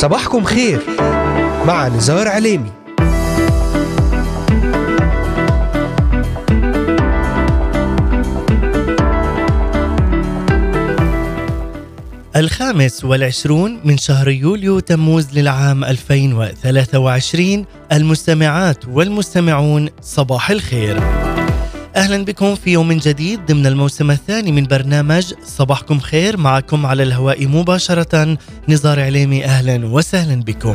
صباحكم خير. مع نزار عليمي. الخامس والعشرون من شهر يوليو تموز للعام 2023 المستمعات والمستمعون صباح الخير. أهلا بكم في يوم جديد ضمن الموسم الثاني من برنامج صباحكم خير معكم على الهواء مباشرة نزار عليمي أهلا وسهلا بكم.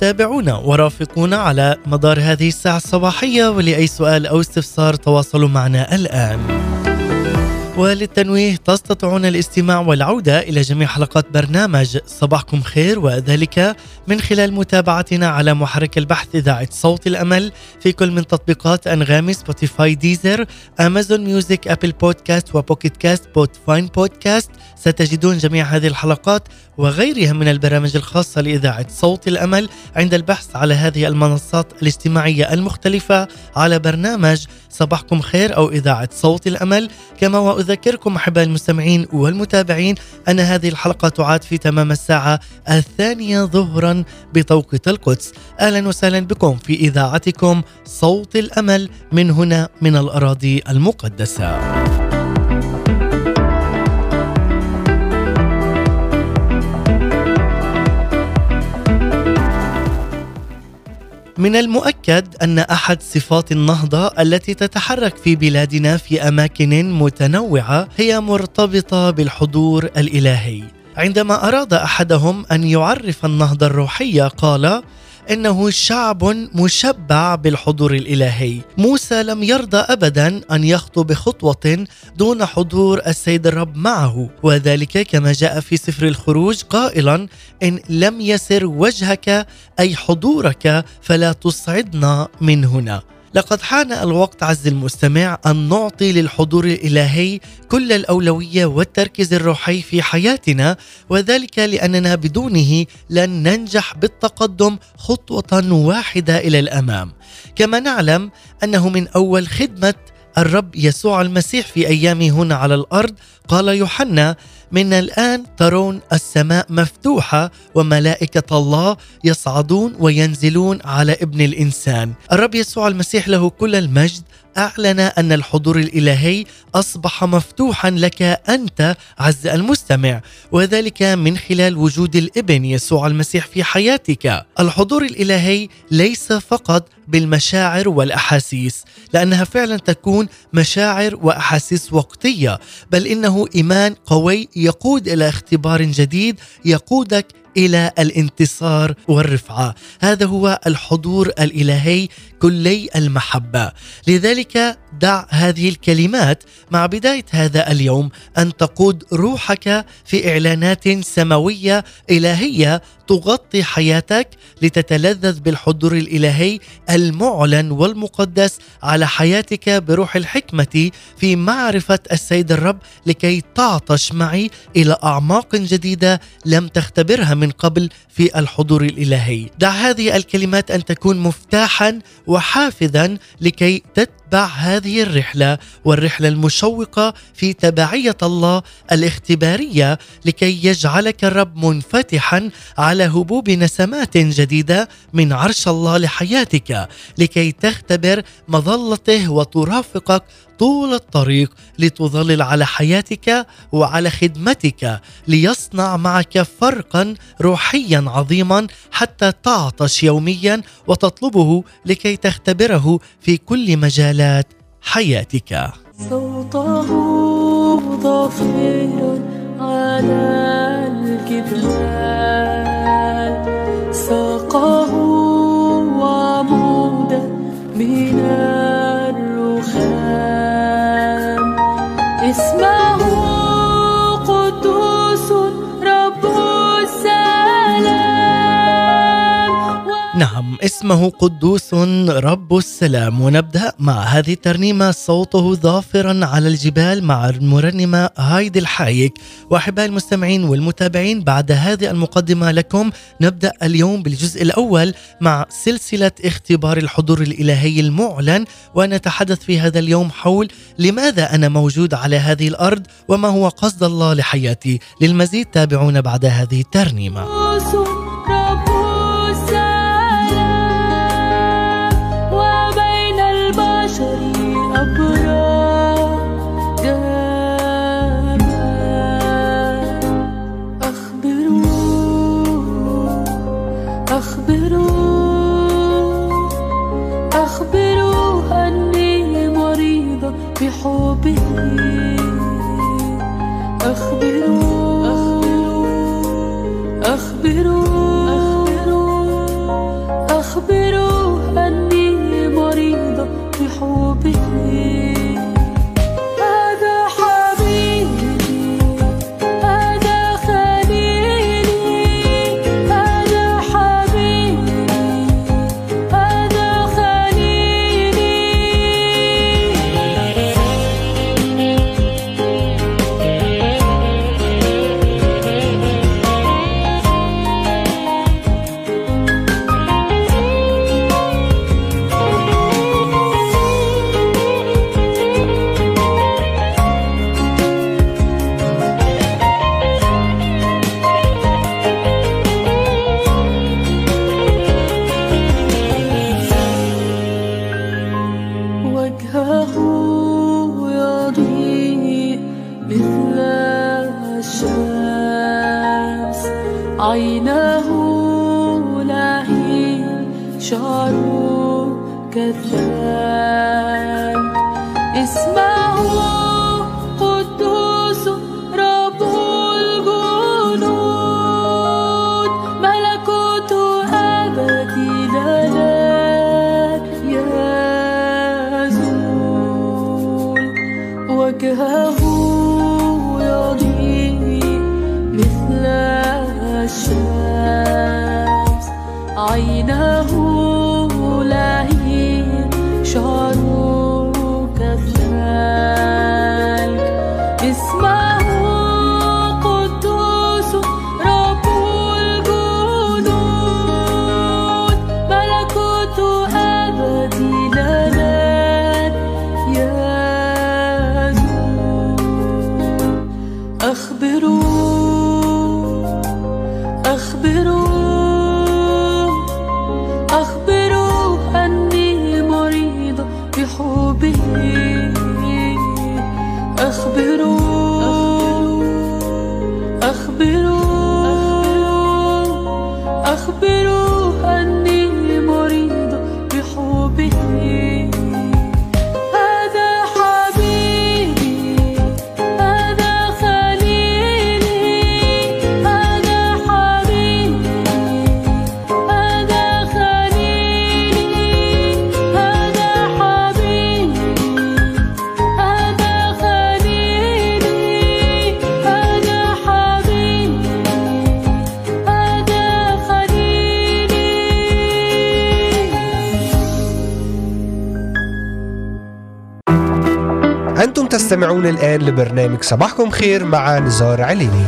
تابعونا ورافقونا على مدار هذه الساعة الصباحية ولأي سؤال أو استفسار تواصلوا معنا الآن. وللتنويه تستطيعون الاستماع والعودة إلى جميع حلقات برنامج صباحكم خير وذلك من خلال متابعتنا على محرك البحث إذاعة صوت الأمل في كل من تطبيقات أنغامي Spotify Deezer Amazon Music Apple Podcast و Pocket Casts Podbean Podcast ستجدون جميع هذه الحلقات وغيرها من البرامج الخاصة لإذاعة صوت الأمل عند البحث على هذه المنصات الاجتماعية المختلفة على برنامج صباحكم خير أو إذاعة صوت الأمل. كما وأذكركم أحباء المستمعين والمتابعين أن هذه الحلقة تعاد في تمام الساعة الثانية ظهرا بتوقيت القدس. أهلا وسهلا بكم في إذاعتكم صوت الأمل من هنا من الأراضي المقدسة. من المؤكد أن أحد صفات النهضة التي تتحرك في بلادنا في أماكن متنوعة هي مرتبطة بالحضور الإلهي. عندما أراد أحدهم أن يعرف النهضة الروحية قال إنه شعب مشبع بالحضور الإلهي. موسى لم يرضى ابدا أن يخطو بخطوة دون حضور السيد الرب معه. وذلك كما جاء في سفر الخروج قائلا إن لم يسر وجهك أي حضورك فلا تصعدنا من هنا. لقد حان الوقت عز المستمع أن نعطي للحضور الإلهي كل الأولوية والتركيز الروحي في حياتنا وذلك لأننا بدونه لن ننجح بالتقدم خطوة واحدة إلى الأمام. كما نعلم أنه من أول خدمة الرب يسوع المسيح في أيامه هنا على الأرض قال يوحنا من الآن ترون السماء مفتوحة وملائكة الله يصعدون وينزلون على ابن الإنسان. الرب يسوع المسيح له كل المجد أعلن أن الحضور الإلهي أصبح مفتوحا لك أنت عز المستمع وذلك من خلال وجود الإبن يسوع المسيح في حياتك. الحضور الإلهي ليس فقط بالمشاعر والأحاسيس لأنها فعلا تكون مشاعر وأحاسيس وقتية بل إنه إيمان قوي يقود إلى اختبار جديد يقودك إلى الانتصار والرفعة. هذا هو الحضور الإلهي كلي المحبة. لذلك دع هذه الكلمات مع بداية هذا اليوم أن تقود روحك في إعلانات سماوية إلهية تغطي حياتك لتتلذذ بالحضور الإلهي المعلن والمقدس على حياتك بروح الحكمة في معرفة السيد الرب لكي تعطش معي إلى أعماق جديدة لم تختبرها من قبل في الحضور الإلهي. دع هذه الكلمات أن تكون مفتاحا وحافظا لكي تتبع هذه الرحلة والرحلة المشوقة في تبعية الله الاختبارية لكي يجعلك الرب منفتحا على على هبوب نسمات جديدة من عرش الله لحياتك لكي تختبر مظلته وترافقك طول الطريق لتظلل على حياتك وعلى خدمتك ليصنع معك فرقا روحيا عظيما حتى تعطش يوميا وتطلبه لكي تختبره في كل مجالات حياتك. صوته ضفير على الجبال ساقه وعمودا من الرخام. اسمه اسمه قدوس رب السلام. ونبدأ مع هذه الترنيمة. صوته ظافرا على الجبال مع المرنمة هايدي الحايك. واحبائي المستمعين والمتابعين بعد هذه المقدمة لكم نبدأ اليوم بالجزء الأول مع سلسلة اختبار الحضور الإلهي المعلن. ونتحدث في هذا اليوم حول لماذا أنا موجود على هذه الأرض وما هو قصد الله لحياتي. للمزيد تابعونا بعد هذه الترنيمة. بحبه أخبروه أخبروه أني تستمعون الآن لبرنامج صباحكم خير مع نزار عليني.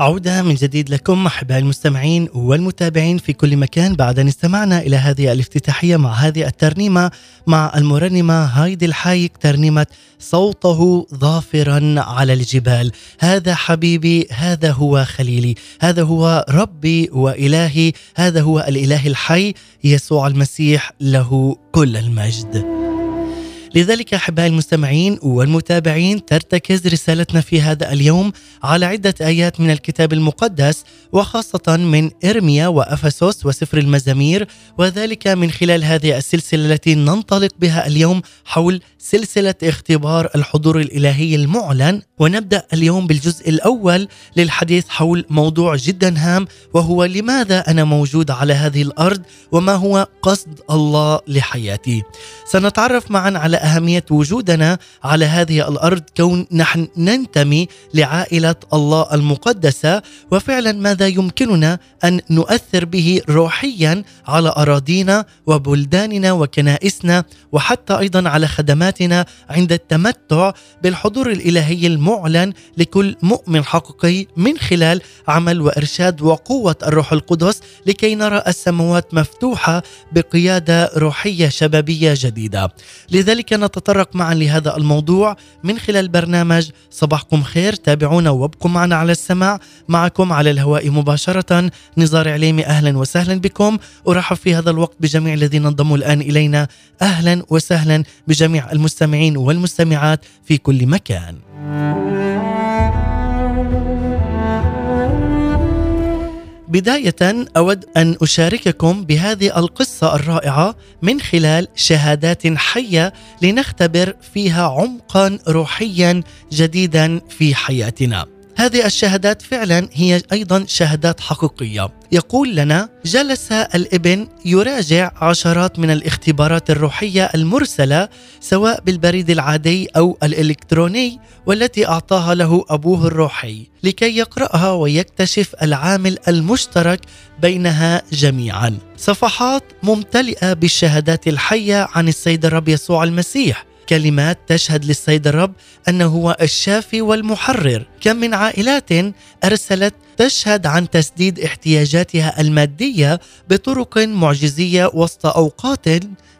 عودة من جديد لكم أحبائي المستمعين والمتابعين في كل مكان بعد أن استمعنا إلى هذه الافتتاحية مع هذه الترنيمة مع المرنمة هايدي الحايك ترنيمة صوته ظافرا على الجبال. هذا حبيبي هذا هو خليلي هذا هو ربي وإلهي هذا هو الإله الحي يسوع المسيح له كل المجد. لذلك أحبائي المستمعين والمتابعين ترتكز رسالتنا في هذا اليوم على عدة آيات من الكتاب المقدس وخاصة من إرميا وأفسس وسفر المزامير وذلك من خلال هذه السلسلة التي ننطلق بها اليوم حول سلسلة اختبار الحضور الإلهي المعلن ونبدأ اليوم بالجزء الأول للحديث حول موضوع جدا هام وهو لماذا أنا موجود على هذه الأرض وما هو قصد الله لحياتي. سنتعرف معا على أهمية وجودنا على هذه الأرض كون نحن ننتمي لعائلة الله المقدسة وفعلا ماذا يمكننا أن نؤثر به روحيا على أراضينا وبلداننا وكنائسنا وحتى أيضا على خدماتنا عند التمتع بالحضور الإلهي المعلن لكل مؤمن حقيقي من خلال عمل وإرشاد وقوة الروح القدس لكي نرى السماوات مفتوحة بقيادة روحية شبابية جديدة. لذلك نتطرق معا لهذا الموضوع من خلال برنامج صباحكم خير. تابعونا وابقوا معنا على السماع. معكم على الهواء مباشرة نزار عليمي. أهلا وسهلا بكم. أرحب في هذا الوقت بجميع الذين انضموا الآن إلينا. أهلا وسهلا بجميع المستمعين والمستمعات في كل مكان. بداية أود أن أشارككم بهذه القصة الرائعة من خلال شهادات حية لنختبر فيها عمقا روحيا جديدا في حياتنا. هذه الشهادات فعلا هي أيضا شهادات حقيقية. يقول لنا جلس الإبن يراجع عشرات من الاختبارات الروحية المرسلة سواء بالبريد العادي أو الإلكتروني والتي أعطاها له أبوه الروحي لكي يقرأها ويكتشف العامل المشترك بينها جميعا. صفحات ممتلئة بالشهادات الحية عن السيد الرب يسوع المسيح. كلمات تشهد للسيد الرب أنه هو الشافي والمحرر. كم من عائلات أرسلت تشهد عن تسديد احتياجاتها المادية بطرق معجزية وسط أوقات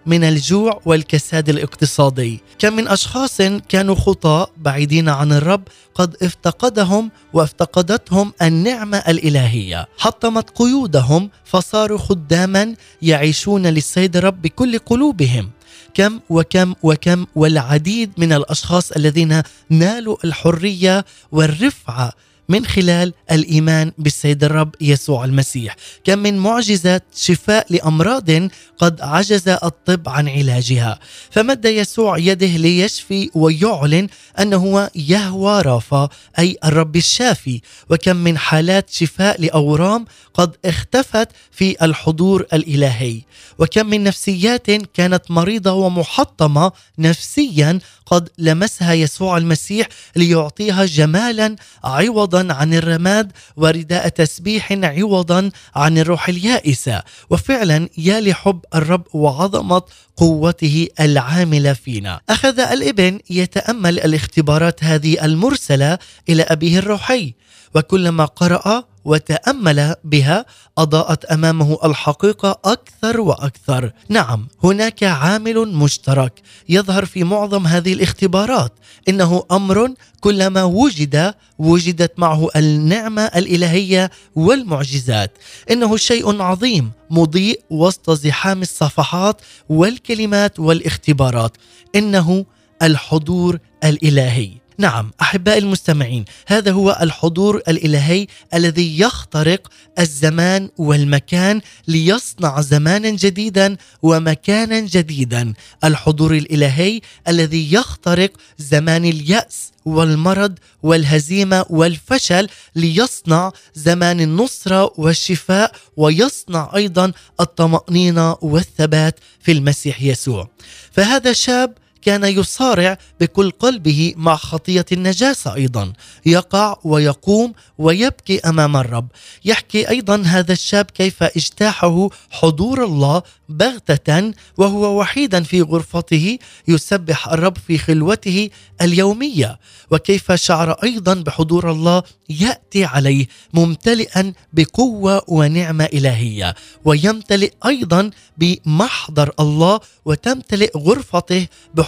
من الجوع والكساد الاقتصادي. كم من أشخاص كانوا خطاء بعيدين عن الرب قد افتقدهم وافتقدتهم النعمة الإلهية. حطمت قيودهم فصاروا خداما يعيشون للسيد الرب بكل قلوبهم. كم وكم وكم والعديد من الأشخاص الذين نالوا الحرية والرفعة من خلال الإيمان بالسيد الرب يسوع المسيح، كم من معجزات شفاء لأمراض قد عجز الطب عن علاجها، فمد يسوع يده ليشفي ويعلن أنه هو يهوى رافا أي الرب الشافي، وكم من حالات شفاء لأورام قد اختفت في الحضور الإلهي، وكم من نفسيات كانت مريضة ومحطمة نفسيا قد لمسها يسوع المسيح ليعطيها جمالا عوضا عن الرماد ورداء تسبيح عوضا عن الروح اليائسة. وفعلا يا لحب الرب وعظمة قوته العاملة فينا. أخذ الإبن يتأمل الاختبارات هذه المرسلة إلى أبيه الروحي. وكلما قرأ وتأمل بها أضاءت أمامه الحقيقة أكثر وأكثر. نعم، هناك عامل مشترك يظهر في معظم هذه الاختبارات، إنه أمر كلما وجد وجدت معه النعمة الإلهية والمعجزات. إنه شيء عظيم مضيء وسط زحام الصفحات والكلمات والاختبارات. إنه الحضور الإلهي. نعم أحبائي المستمعين هذا هو الحضور الإلهي الذي يخترق الزمان والمكان ليصنع زمانا جديدا ومكانا جديدا. الحضور الإلهي الذي يخترق زمان اليأس والمرض والهزيمة والفشل ليصنع زمان النصره والشفاء ويصنع أيضا الطمأنينة والثبات في المسيح يسوع. فهذا شاب كان يصارع بكل قلبه مع خطية النجاسة أيضا. يقع ويقوم ويبكي أمام الرب. يحكي أيضا هذا الشاب كيف اجتاحه حضور الله بغتة وهو وحيدا في غرفته يسبح الرب في خلوته اليومية. وكيف شعر أيضا بحضور الله يأتي عليه ممتلئا بقوة ونعمة إلهية. ويمتلئ أيضا بمحضر الله وتمتلئ غرفته بحضور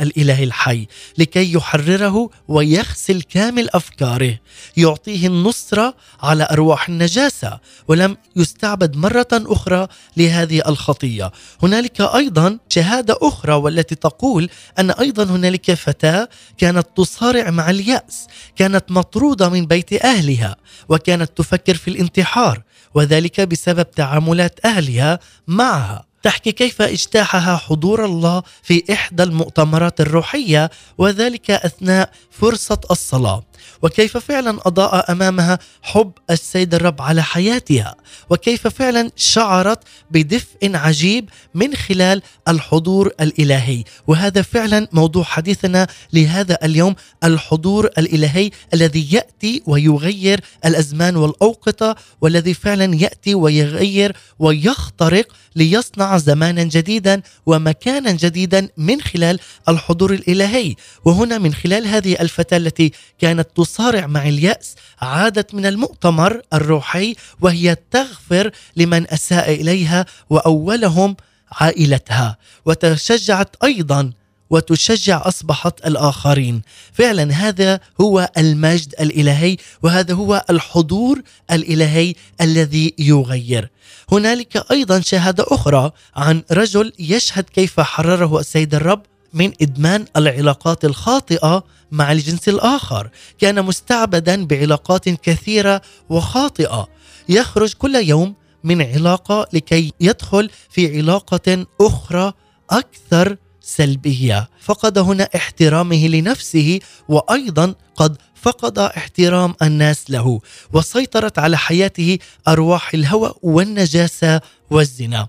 الإله الحي لكي يحرره ويغسل كامل أفكاره. يعطيه النصره على أرواح النجاسة ولم يستعبد مرة أخرى لهذه الخطية. هنالك أيضا شهادة أخرى والتي تقول أن أيضا هنالك فتاة كانت تصارع مع اليأس كانت مطرودة من بيت أهلها وكانت تفكر في الانتحار وذلك بسبب تعاملات أهلها معها. تحكي كيف اجتاحها حضور الله في إحدى المؤتمرات الروحية وذلك أثناء فرصة الصلاة. وكيف فعلا أضاء أمامها حب السيد الرب على حياتها؟ وكيف فعلا شعرت بدفء عجيب من خلال الحضور الإلهي؟ وهذا فعلا موضوع حديثنا لهذا اليوم الحضور الإلهي الذي يأتي ويغير الأزمان والاوقته والذي فعلا يأتي ويغير ويخترق ليصنع زمانا جديدا ومكانا جديدا من خلال الحضور الإلهي. وهنا من خلال هذه الفتاة التي كانت تصارع مع اليأس عادت من المؤتمر الروحي وهي تغفر لمن أساء إليها وأولهم عائلتها. وتشجعت أيضا وتشجع أصبحت الآخرين. فعلا هذا هو المجد الإلهي وهذا هو الحضور الإلهي الذي يغير. هنالك أيضا شهادة أخرى عن رجل يشهد كيف حرره السيد الرب من إدمان العلاقات الخاطئة مع الجنس الآخر كان مستعبدا بعلاقات كثيرة وخاطئة. يخرج كل يوم من علاقة لكي يدخل في علاقة أخرى أكثر سلبية. فقد هنا احترامه لنفسه وأيضا قد فقد احترام الناس له وسيطرت على حياته أرواح الهوى والنجاسة والزنا.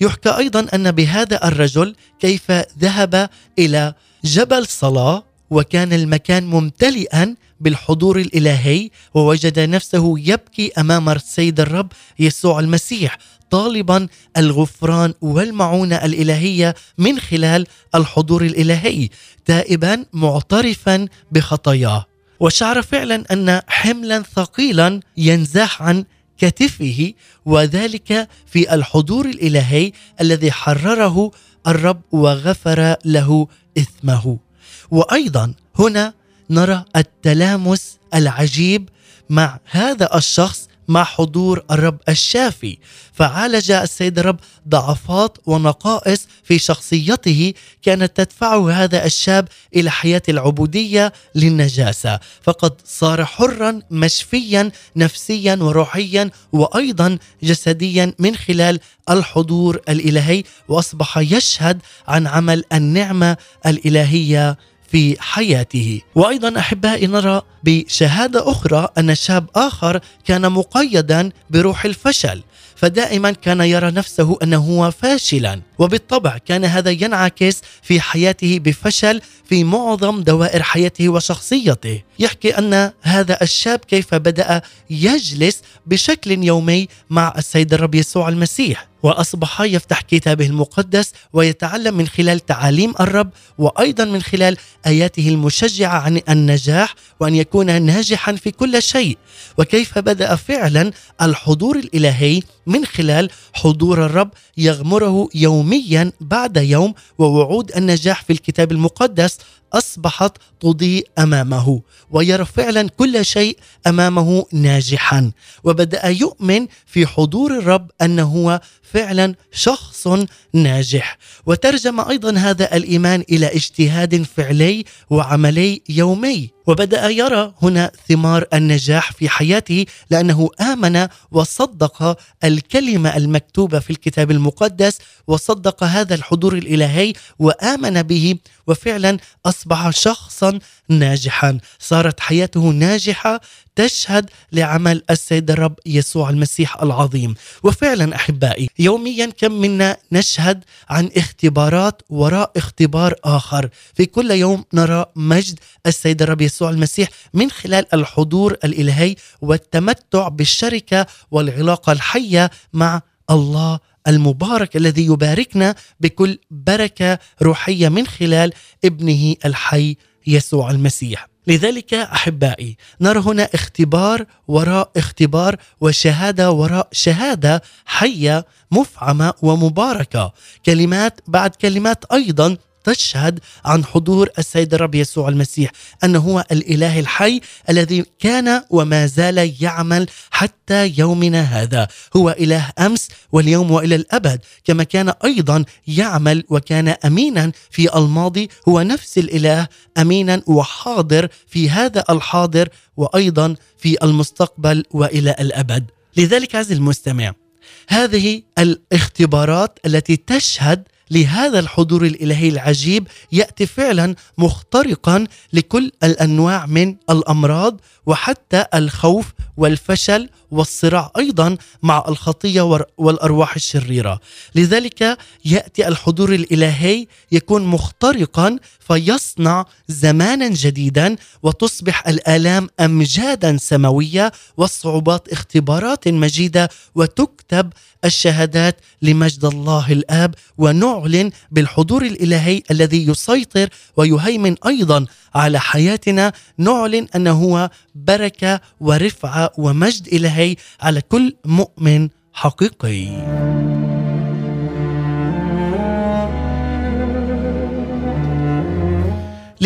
يحكى أيضا أن بهذا الرجل كيف ذهب إلى جبل صلاة وكان المكان ممتلئا بالحضور الإلهي ووجد نفسه يبكي أمام السيد الرب يسوع المسيح طالبا الغفران والمعونة الإلهية من خلال الحضور الإلهي تائبا معترفا بخطاياه. وشعر فعلا أن حملا ثقيلا ينزاح عن كتفه وذلك في الحضور الإلهي الذي حرره الرب وغفر له إثمه. وأيضا هنا نرى التلامس العجيب مع هذا الشخص مع حضور الرب الشافي. فعالج السيد الرب ضعفات ونقائص في شخصيته كانت تدفعه هذا الشاب إلى حياة العبودية للنجاسة. فقد صار حرا مشفيا نفسيا وروحيا وأيضا جسديا من خلال الحضور الإلهي وأصبح يشهد عن عمل النعمة الإلهية في حياته. وأيضا أحبائي نرى بشهادة أخرى أن شاب آخر كان مقيدا بروح الفشل فدائما كان يرى نفسه أنه هو فاشلا. وبالطبع كان هذا ينعكس في حياته بفشل في معظم دوائر حياته وشخصيته. يحكي أن هذا الشاب كيف بدأ يجلس بشكل يومي مع السيد الرب يسوع المسيح. وأصبح يفتح كتابه المقدس ويتعلم من خلال تعاليم الرب وأيضا من خلال آياته المشجعة عن النجاح وأن يكون ناجحا في كل شيء. وكيف بدأ فعلا الحضور الإلهي من خلال حضور الرب يغمره يوميا بعد يوم ووعود النجاح في الكتاب المقدس أصبحت تضيء أمامه ويرى فعلا كل شيء أمامه ناجحا. وبدأ يؤمن في حضور الرب أنه هو فعلا شخص ناجح. وترجم أيضا هذا الإيمان إلى اجتهاد فعلي وعملي يومي. وبدأ يرى هنا ثمار النجاح في حياته لأنه آمن وصدق الكلمة المكتوبة في الكتاب المقدس وصدق هذا الحضور الإلهي وآمن به وفعلا أصبح شخصا ناجحا. صارت حياته ناجحة تشهد لعمل السيد الرب يسوع المسيح العظيم وفعلا أحبائي يوميا كم منا نشهد عن اختبارات وراء اختبار آخر في كل يوم نرى مجد السيد الرب يسوع المسيح من خلال الحضور الإلهي والتمتع بالشركة والعلاقة الحية مع الله المبارك الذي يباركنا بكل بركة روحية من خلال ابنه الحي يسوع المسيح. لذلك أحبائي نرى هنا اختبار وراء اختبار وشهادة وراء شهادة حية مفعمة ومباركة، كلمات بعد كلمات أيضا تشهد عن حضور السيد الرب يسوع المسيح أنه هو الإله الحي الذي كان وما زال يعمل حتى يومنا هذا. هو إله أمس واليوم وإلى الأبد كما كان أيضا يعمل وكان امينا في الماضي هو نفس الإله امينا وحاضر في هذا الحاضر وأيضا في المستقبل وإلى الأبد. لذلك عزيزي المستمع هذه الاختبارات التي تشهد لهذا الحضور الإلهي العجيب يأتي فعلا مخترقا لكل الأنواع من الأمراض وحتى الخوف والفشل والصراع أيضا مع الخطية والأرواح الشريرة. لذلك يأتي الحضور الإلهي يكون مخترقا فيصنع زمانا جديدا وتصبح الآلام امجادا سماوية والصعوبات اختبارات مجيدة وتكتب الشهادات لمجد الله الآب ونعلن بالحضور الإلهي الذي يسيطر ويهيمن أيضا على حياتنا نعلن أنه هو بركة ورفعة ومجد إلهي على كل مؤمن حقيقي.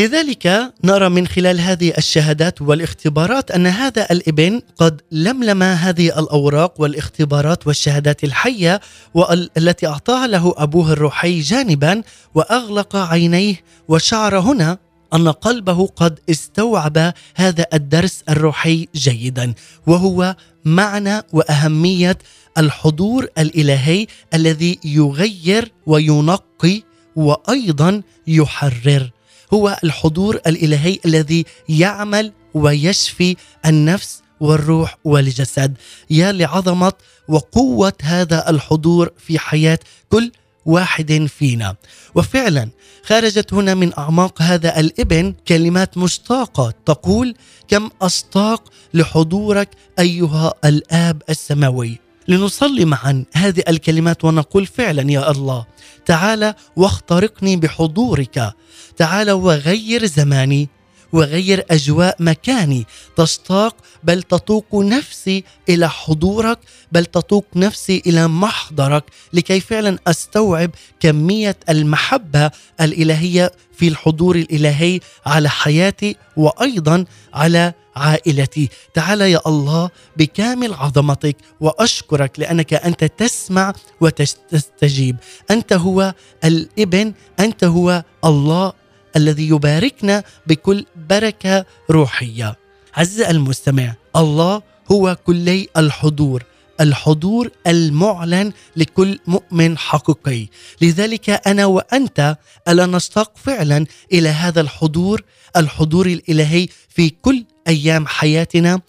لذلك نرى من خلال هذه الشهادات والاختبارات أن هذا الإبن قد لملم هذه الأوراق والاختبارات والشهادات الحية والتي أعطاها له أبوه الروحي جانبا وأغلق عينيه وشعر هنا أن قلبه قد استوعب هذا الدرس الروحي جيدا وهو معنى وأهمية الحضور الإلهي الذي يغير وينقي وأيضا يحرر. هو الحضور الإلهي الذي يعمل ويشفي النفس والروح والجسد. يا لعظمة وقوة هذا الحضور في حياة كل واحد فينا. وفعلا خرجت هنا من أعماق هذا الإبن كلمات مشتاقة تقول كم أشتاق لحضورك أيها الآب السماوي؟ لنصلي معا هذه الكلمات ونقول فعلا يا الله تعال واخترقني بحضورك تعال وغير زماني وغير أجواء مكاني. تشتاق بل تطوق نفسي إلى حضورك بل تطوق نفسي إلى محضرك لكي فعلا أستوعب كمية المحبة الإلهية في الحضور الإلهي على حياتي وأيضا على عائلتي. تعال يا الله بكامل عظمتك وأشكرك لأنك أنت تسمع وتستجيب. أنت هو الإبن أنت هو الله الذي يباركنا بكل بركة روحية. عزيزي المستمع الله هو كلي الحضور الحضور المعلن لكل مؤمن حقيقي. لذلك أنا وأنت الا نشتاق فعلا إلى هذا الحضور الحضور الإلهي في كل أيام حياتنا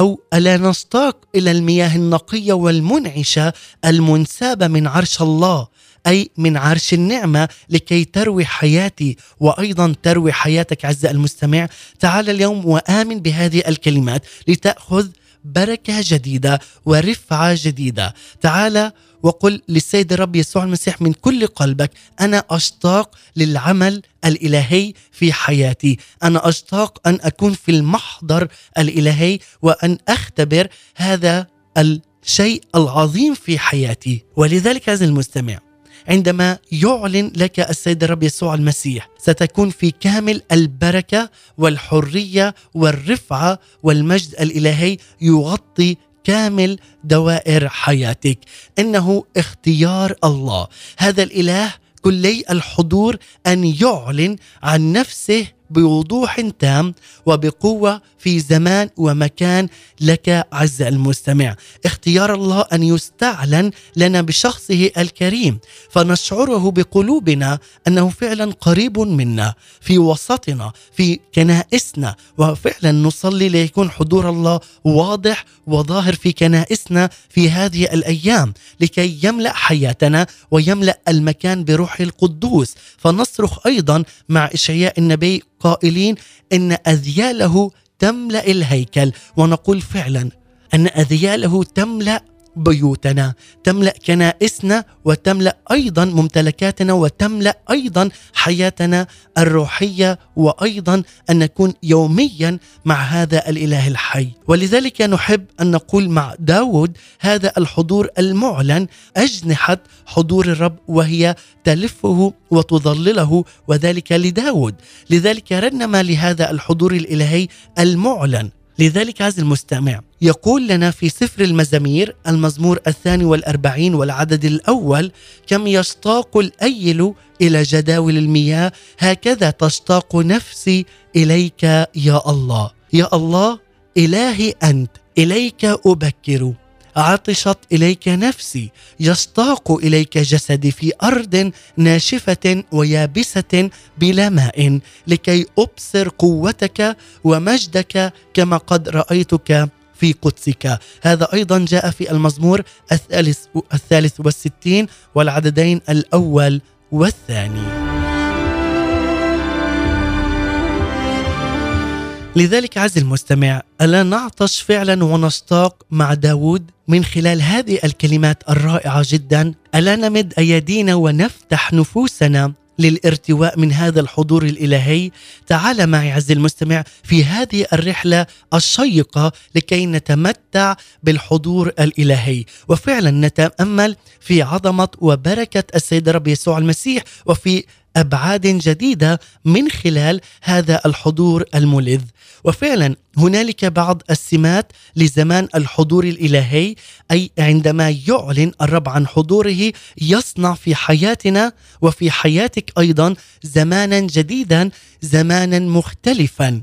أو ألا نشتاق إلى المياه النقية والمنعشة المنسابة من عرش الله أي من عرش النعمة لكي تروي حياتي وأيضا تروي حياتك عز المستمع. تعال اليوم وآمن بهذه الكلمات لتأخذ بركة جديدة ورفعة جديدة. تعال وقل للسيد الرب يسوع المسيح من كل قلبك أنا أشتاق للعمل الإلهي في حياتي. أنا أشتاق أن أكون في المحضر الإلهي وأن أختبر هذا الشيء العظيم في حياتي. ولذلك عزيزي المستمع عندما يعلن لك السيد الرب يسوع المسيح ستكون في كامل البركة والحرية والرفعة والمجد الإلهي يغطي كامل دوائر حياتك. إنه اختيار الله. هذا الإله كلي الحضور أن يعلن عن نفسه بوضوح تام وبقوة في زمان ومكان لك عز المستمع. اختيار الله أن يستعلن لنا بشخصه الكريم فنشعره بقلوبنا أنه فعلا قريب منا في وسطنا في كنائسنا وفعلا نصلي ليكون حضور الله واضح وظاهر في كنائسنا في هذه الأيام لكي يملأ حياتنا ويملأ المكان بروح القدوس. فنصرخ أيضا مع إشعياء النبي قائلين أن أذياله تملأ الهيكل ونقول فعلا أن أذياله تملأ بيوتنا. تملأ كنائسنا وتملأ أيضا ممتلكاتنا وتملأ أيضا حياتنا الروحية وأيضا أن نكون يوميا مع هذا الإله الحي. ولذلك نحب أن نقول مع داود هذا الحضور المعلن أجنحة حضور الرب وهي تلفه وتظلله وذلك لداود. لذلك رنم لهذا الحضور الإلهي المعلن. لذلك عز المستمع يقول لنا في سفر المزامير المزمور الثاني والأربعين والعدد الأول كم يشتاق الأيل إلى جداول المياه؟ هكذا تشتاق نفسي إليك يا الله. يا الله إلهي أنت إليك أبكر. عطشت إليك نفسي يشتاق إليك جسدي في أرض ناشفة ويابسة بلا ماء لكي أبصر قوتك ومجدك كما قد رأيتك في قدسك. هذا أيضا جاء في المزمور الثالث, الثالث والستين والعددين الأول والثاني. لذلك عز المستمع ألا نعطش فعلا ونشتاق مع داود من خلال هذه الكلمات الرائعة جدا؟ ألا نمد أيدينا ونفتح نفوسنا للارتواء من هذا الحضور الإلهي؟ تعال معي عز المستمع في هذه الرحلة الشيقة لكي نتمتع بالحضور الإلهي. وفعلا نتأمل في عظمة وبركة السيد الرب يسوع المسيح وفي أبعاد جديدة من خلال هذا الحضور الملذ وفعلا هنالك بعض السمات لزمان الحضور الإلهي أي عندما يعلن الرب عن حضوره يصنع في حياتنا وفي حياتك أيضا زمانا جديدا زمانا مختلفا.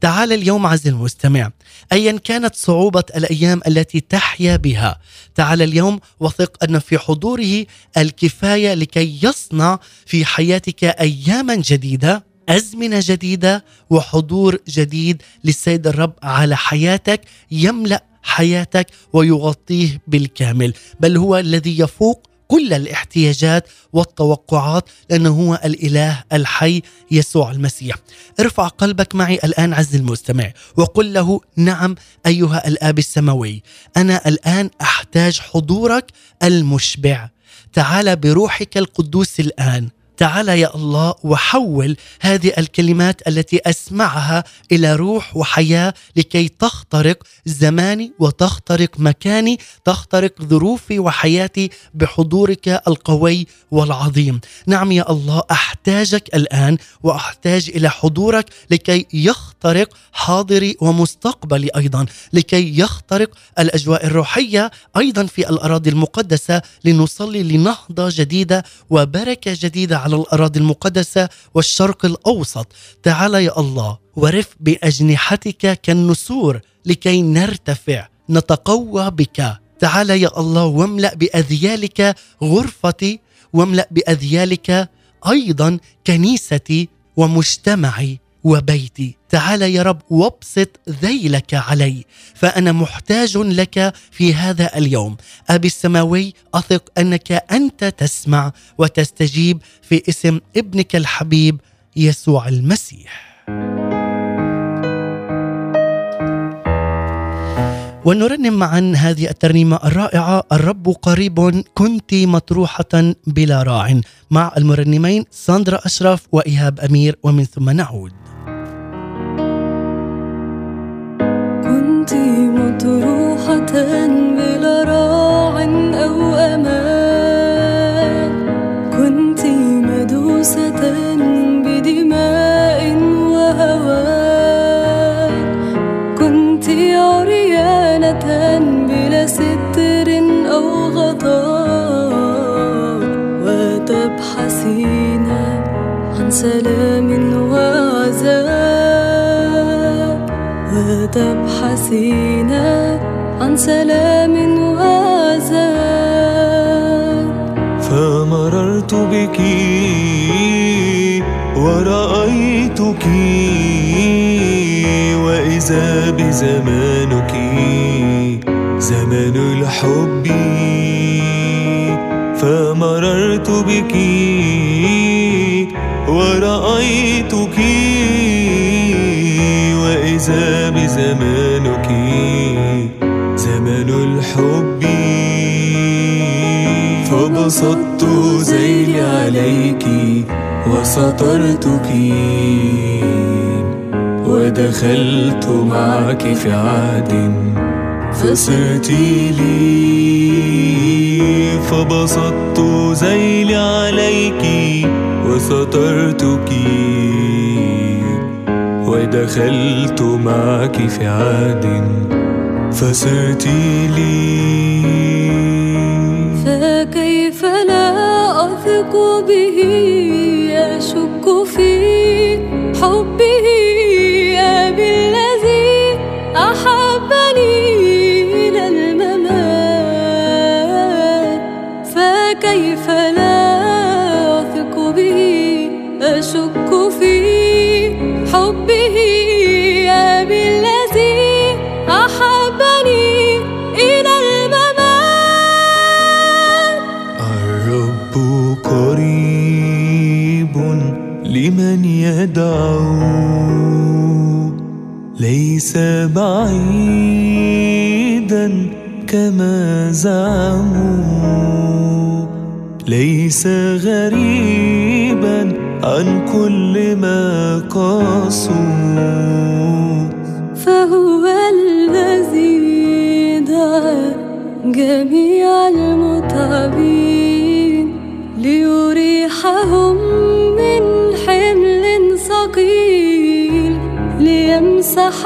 تعال اليوم عز المستمع ايا كانت صعوبة الأيام التي تحيا بها تعال اليوم وثق أن في حضوره الكفاية لكي يصنع في حياتك اياما جديدة. أزمنة جديدة وحضور جديد للسيد الرب على حياتك يملأ حياتك ويغطيه بالكامل بل هو الذي يفوق كل الاحتياجات والتوقعات لأنه هو الإله الحي يسوع المسيح. ارفع قلبك معي الآن عز المستمع وقل له نعم أيها الآب السماوي أنا الآن أحتاج حضورك المشبع. تعال بروحك القدوس الآن تعال يا الله وحول هذه الكلمات التي أسمعها إلى روح وحياة لكي تخترق زماني وتخترق مكاني تخترق ظروفي وحياتي بحضورك القوي والعظيم. نعم يا الله أحتاجك الآن وأحتاج إلى حضورك لكي يخترق حاضري ومستقبلي أيضا لكي يخترق الأجواء الروحية أيضا في الأراضي المقدسة لنصلي لنهضة جديدة وبركة جديدة على الأراضي المقدسة والشرق الأوسط. تعال يا الله ورف بأجنحتك كالنسور لكي نرتفع نتقوى بك. تعال يا الله واملأ بأذيالك غرفتي واملأ بأذيالك أيضا كنيستي ومجتمعي. وبيتي. تعال يا رب وابسط ذيلك علي فأنا محتاج لك في هذا اليوم. أبي السماوي أثق أنك أنت تسمع وتستجيب في اسم ابنك الحبيب يسوع المسيح. ونرنم معا هذه الترنيمة الرائعة الرب قريب كنت مطروحة بلا راع. مع المرنمين ساندرا أشرف وإيهاب أمير ومن ثم نعود. مطروحة بلا راع أو أمان. كنت مدوسة بدماء وهوان. كنت عريانة بلا ستر أو غطاء. وتبحثين عن سلام وتبحثين عن سلام وعزاء فمررت بك ورأيتك وإذا بزمانك زمان الحب فمررت بك ورأيتك وإذا بزمانك زمان الحب. فبسطت ذيلي عليك وسطرتك ودخلت معك في عهد فصرت لي. فبسطت ذيلي عليك وسترتك ودخلت معك في عهد فصرت لي. فكيف لا أثق به؟ أشك في حبه أبي. لمن يدعو ليس بعيدا كما زعموا ليس غريبا عن كل ما قاسوا. فهو الذي دعا جميع المتعبين ليريحهم ليمسح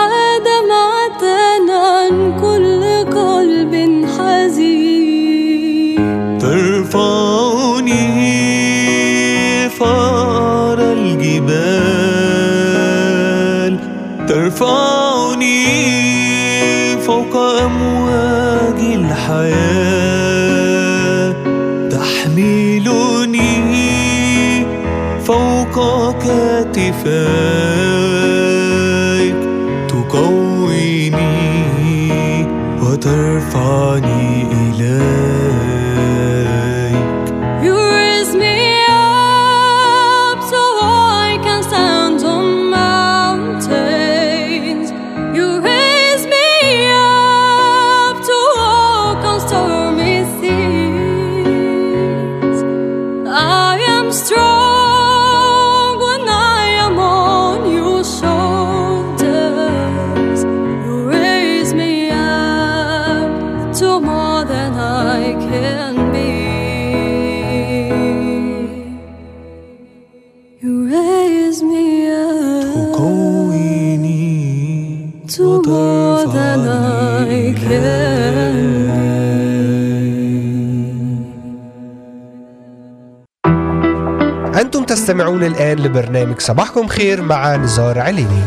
تستمعون الآن لبرنامج صباحكم خير مع نزار عليني.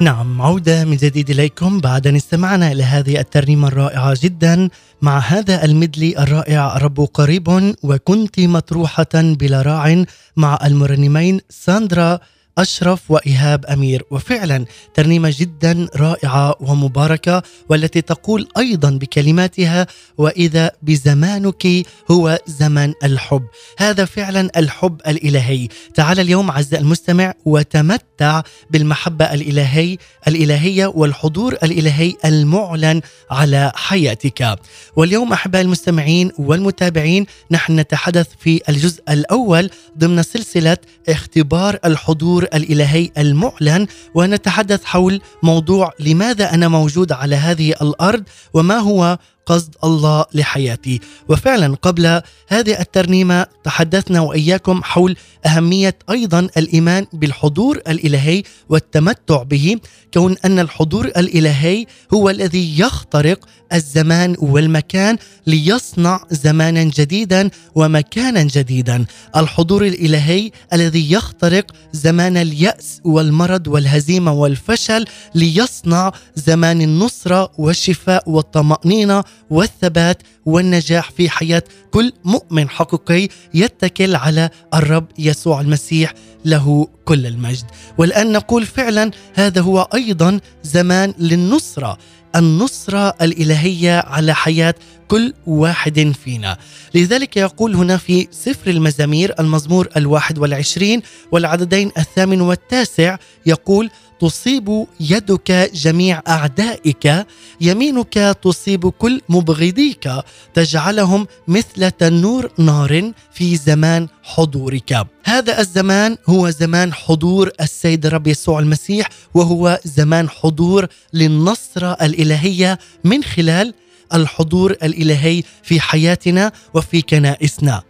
نعم عودة من جديد إليكم بعد أن استمعنا إلى هذه الترنيمة الرائعة جدا مع هذا المدلي الرائع رب قريب وكنت مطروحة بلا راع مع المرنمين ساندرا أشرف وإيهاب أمير. وفعلا ترنيمة جدا رائعة ومباركة والتي تقول أيضا بكلماتها وإذا بزمانك هو زمن الحب هذا فعلا الحب الإلهي. تعال اليوم عز المستمع وتمتع بالمحبة الإلهي الإلهية والحضور الإلهي المعلن على حياتك. واليوم أحباء المستمعين والمتابعين نحن نتحدث في الجزء الأول ضمن سلسلة اختبار الحضور الإلهي المعلن ونتحدث حول موضوع لماذا أنا موجود على هذه الأرض وما هو قصد الله لحياتي. وفعلا قبل هذه الترنيمة تحدثنا وإياكم حول أهمية أيضا الإيمان بالحضور الإلهي والتمتع به كون أن الحضور الإلهي هو الذي يخترق الزمان والمكان ليصنع زمانا جديدا ومكانا جديدا. الحضور الإلهي الذي يخترق زمان اليأس والمرض والهزيمة والفشل ليصنع زمان النصرة والشفاء والطمأنينة والثبات والنجاح في حياة كل مؤمن حقيقي يتكل على الرب يسوع المسيح له كل المجد. والآن نقول فعلا هذا هو أيضا زمان للنصرة النصرة الإلهية على حياة كل واحد فينا. لذلك يقول هنا في سفر المزامير المزمور الواحد والعشرين والعددين الثامن والتاسع يقول تصيب يدك جميع أعدائك يمينك تصيب كل مبغضيك تجعلهم مثل تنور نار في زمان حضورك. هذا الزمان هو زمان حضور السيد الرب يسوع المسيح وهو زمان حضور للنصرة الإلهية من خلال الحضور الإلهي في حياتنا وفي كنائسنا.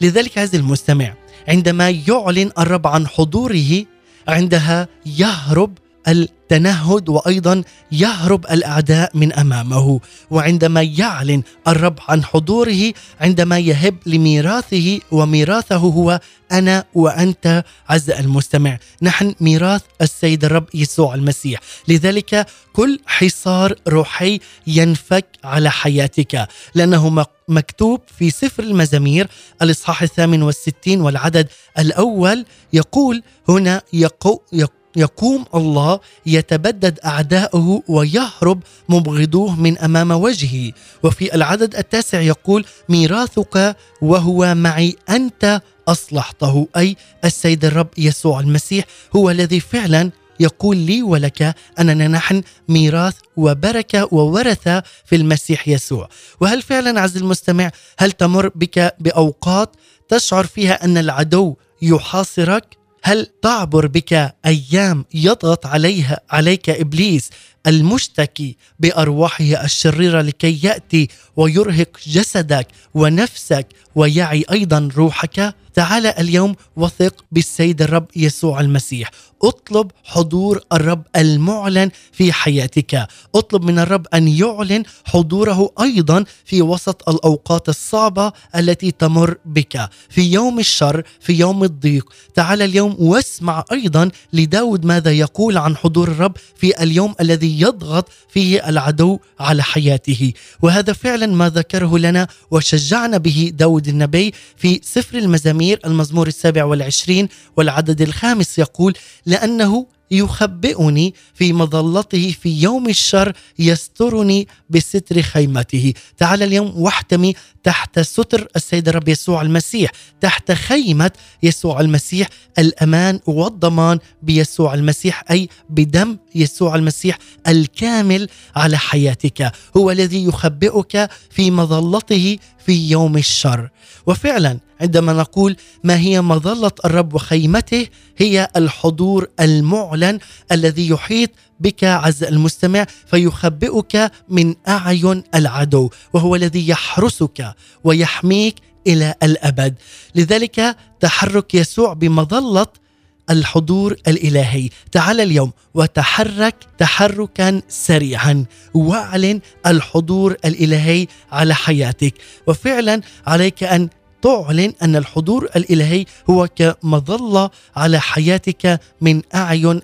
لذلك عز المستمع عندما يعلن الرب عن حضوره عندها يهرب التنهد وأيضا يهرب الأعداء من أمامه. وعندما يعلن الرب عن حضوره عندما يهب لميراثه وميراثه هو أنا وأنت عز المستمع. نحن ميراث السيد الرب يسوع المسيح. لذلك كل حصار روحي ينفك على حياتك لأنه مكتوب في سفر المزامير الإصحاح الثامن والستين والعدد الأول يقول هنا يقو, يقو يقوم الله يتبدد أعداؤه ويهرب مبغضوه من أمام وجهه. وفي العدد التاسع يقول ميراثك وهو معي أنت أصلحته. أي السيد الرب يسوع المسيح هو الذي فعلا يقول لي ولك أننا نحن ميراث وبركة وورثة في المسيح يسوع. وهل فعلا عز المستمع هل تمر بك بأوقات تشعر فيها أن العدو يحاصرك؟ هل تعبر بك أيام يضغط عليها عليك إبليس؟ المشتكي بأرواحه الشريرة لكي يأتي ويرهق جسدك ونفسك ويعي أيضا روحك. تعال اليوم وثق بالسيد الرب يسوع المسيح. اطلب حضور الرب المعلن في حياتك. اطلب من الرب أن يعلن حضوره أيضا في وسط الأوقات الصعبة التي تمر بك. في يوم الشر في يوم الضيق. تعال اليوم واسمع أيضا لداود ماذا يقول عن حضور الرب في اليوم الذي يضغط فيه العدو على حياته. وهذا فعلا ما ذكره لنا وشجعنا به داود النبي في سفر المزامير المزمور السابع والعشرين والعدد الخامس يقول لأنه يخبئني في مظلته في يوم الشر يسترني بستر خيمته. تعال اليوم واحتمي تحت ستر السيد الرب يسوع المسيح تحت خيمة يسوع المسيح الأمان والضمان بيسوع المسيح أي بدم يسوع المسيح الكامل على حياتك. هو الذي يخبئك في مظلته في يوم الشر. وفعلا عندما نقول ما هي مظلة الرب وخيمته هي الحضور المعلن الذي يحيط بك عز المستمع فيخبئك من أعين العدو وهو الذي يحرسك ويحميك إلى الأبد. لذلك تحرك يسوع بمظلة الحضور الإلهي. تعال اليوم وتحرك تحركا سريعا. واعلن الحضور الإلهي على حياتك. وفعلا عليك أن تعلن أن الحضور الإلهي هو كمظلة على حياتك من أعين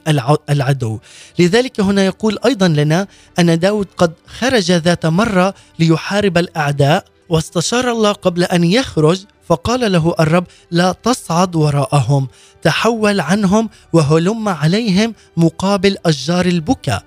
العدو. لذلك هنا يقول أيضا لنا أن داود قد خرج ذات مرة ليحارب الأعداء. واستشار الله قبل أن يخرج فقال له الرب لا تصعد وراءهم. تحول عنهم وهلم عليهم مقابل أشجار البكا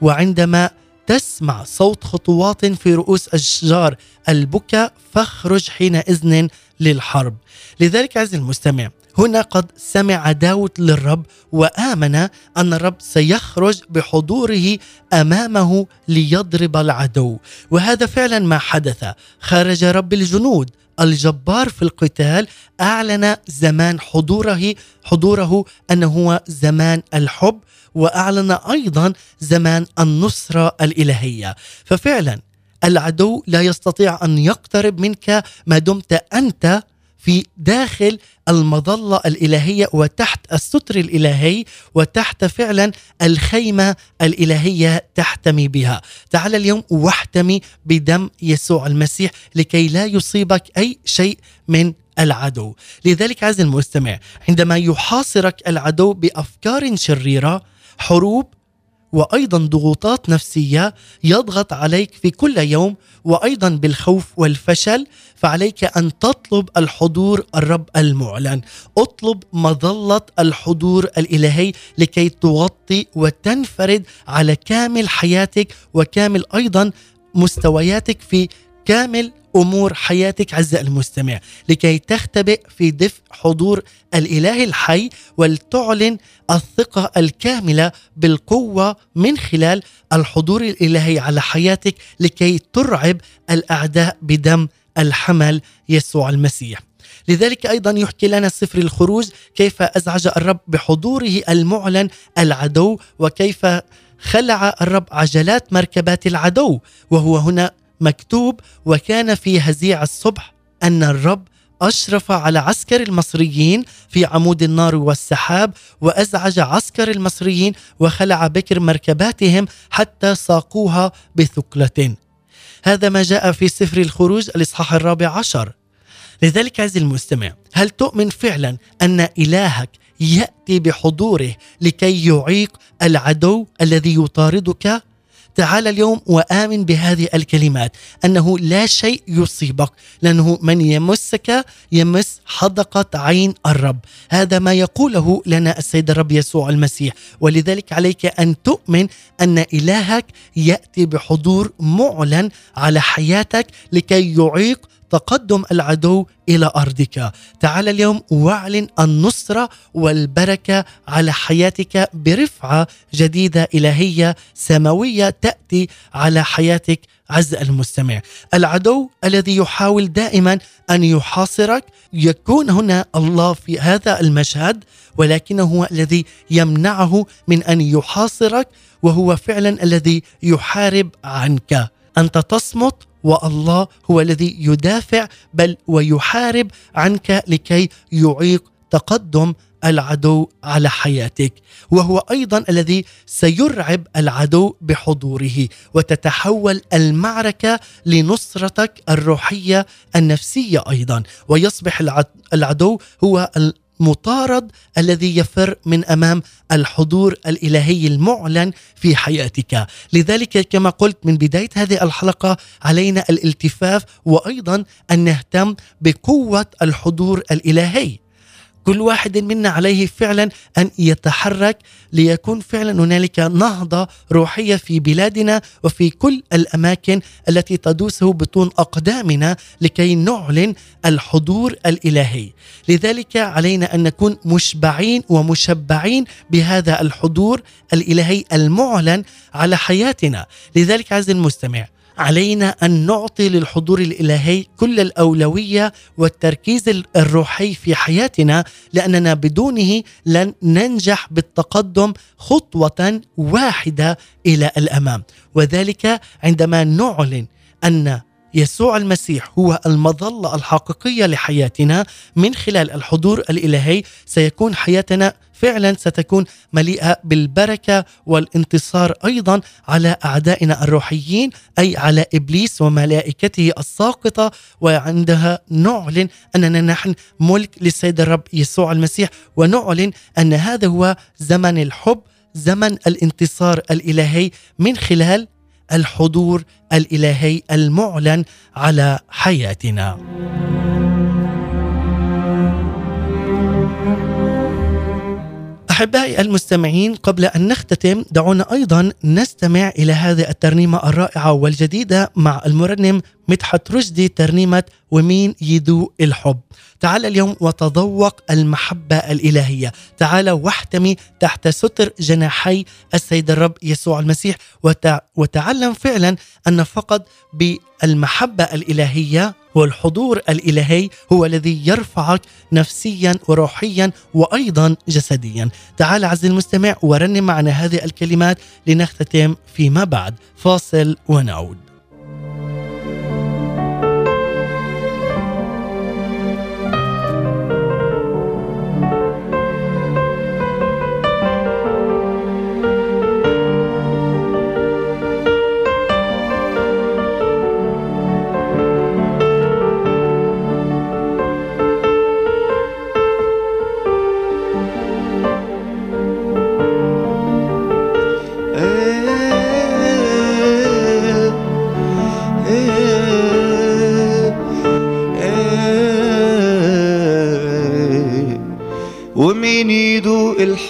وعندما تسمع صوت خطوات في رؤوس أشجار البكا فاخرج حينئذ للحرب. لذلك عز المستمع هنا قد سمع داود للرب وآمن أن الرب سيخرج بحضوره أمامه ليضرب العدو. وهذا فعلا ما حدث. خرج رب الجنود الجبار في القتال أعلن زمان حضوره حضوره أنه هو زمان الحب وأعلن أيضا زمان النصرة الإلهية. ففعلا العدو لا يستطيع أن يقترب منك ما دمت أنت في داخل المظلة الإلهية وتحت الستر الإلهي وتحت فعلا الخيمة الإلهية تحتمي بها. تعال اليوم واحتمي بدم يسوع المسيح لكي لا يصيبك أي شيء من العدو. لذلك عزيزي المستمع عندما يحاصرك العدو بأفكار شريرة حروب وأيضا ضغوطات نفسية يضغط عليك في كل يوم وأيضا بالخوف والفشل فعليك أن تطلب الحضور الرب المعلن. اطلب مظلة الحضور الإلهي لكي تغطي وتنفرد على كامل حياتك وكامل أيضا مستوياتك في كامل أمور حياتك عزة المستمع لكي تختبئ في دفء حضور الإله الحي ولتعلن الثقة الكاملة بالقوة من خلال الحضور الإلهي على حياتك لكي ترعب الأعداء بدم الحمل يسوع المسيح. لذلك أيضا يحكي لنا سفر الخروج كيف أزعج الرب بحضوره المعلن العدو وكيف خلع الرب عجلات مركبات العدو وهو هنا مكتوب وكان في هزيع الصبح أن الرب أشرف على عسكر المصريين في عمود النار والسحاب وأزعج عسكر المصريين وخلع بكر مركباتهم حتى ساقوها بثقلة. هذا ما جاء في سفر الخروج الإصحاح الرابع عشر. لذلك عزيزي المستمع، هل تؤمن فعلا أن إلهك يأتي بحضوره لكي يعيق العدو الذي يطاردك؟ تعال اليوم وآمن بهذه الكلمات أنه لا شيء يصيبك لأنه من يمسك يمس حدقة عين الرب. هذا ما يقوله لنا السيد الرب يسوع المسيح. ولذلك عليك أن تؤمن أن إلهك يأتي بحضور معلن على حياتك لكي يعيق تقدم العدو إلى أرضك. تعال اليوم واعلن النصرة والبركة على حياتك برفعة جديدة إلهية سماوية تأتي على حياتك عز المستمع. العدو الذي يحاول دائما أن يحاصرك يكون هنا الله في هذا المشهد ولكنه هو الذي يمنعه من أن يحاصرك وهو فعلا الذي يحارب عنك. أنت تصمت والله هو الذي يدافع بل ويحارب عنك لكي يعيق تقدم العدو على حياتك. وهو أيضا الذي سيرعب العدو بحضوره وتتحول المعركة لنصرتك الروحية النفسية أيضا. ويصبح العدو هو مطارد الذي يفر من أمام الحضور الإلهي المعلن في حياتك، لذلك كما قلت من بداية هذه الحلقة علينا الالتفاف وأيضا أن نهتم بقوة الحضور الإلهي. كل واحد منا عليه فعلا أن يتحرك ليكون فعلا هنالك نهضة روحية في بلادنا وفي كل الأماكن التي تدوسه بطون أقدامنا لكي نعلن الحضور الإلهي. لذلك علينا أن نكون مشبعين ومشبعين بهذا الحضور الإلهي المعلن على حياتنا. لذلك عز المستمع علينا أن نعطي للحضور الإلهي كل الأولوية والتركيز الروحي في حياتنا لأننا بدونه لن ننجح بالتقدم خطوة واحدة إلى الأمام. وذلك عندما نعلن أن يسوع المسيح هو المظلة الحقيقية لحياتنا من خلال الحضور الإلهي. سيكون حياتنا فعلا ستكون مليئة بالبركة والانتصار أيضا على أعدائنا الروحيين أي على إبليس وملائكته الساقطة. وعندها نعلن أننا نحن ملك للسيد الرب يسوع المسيح ونعلن أن هذا هو زمن الحب زمن الانتصار الإلهي من خلال الحضور الإلهي المعلن على حياتنا. أحبائي المستمعين قبل أن نختتم دعونا أيضا نستمع إلى هذه الترنيمة الرائعة والجديدة مع المرنم مدحت رشدي ترنيمة ومين يدوق الحب. تعال اليوم وتذوق المحبة الإلهية، تعال واحتمي تحت ستر جناحي السيد الرب يسوع المسيح وتعلم فعلا أن فقط بالمحبة الإلهية والحضور الإلهي هو الذي يرفعك نفسيا وروحيا وأيضا جسديا. تعال عز المستمع ورنم معنا هذه الكلمات لنختتم فيما بعد. فاصل ونعود.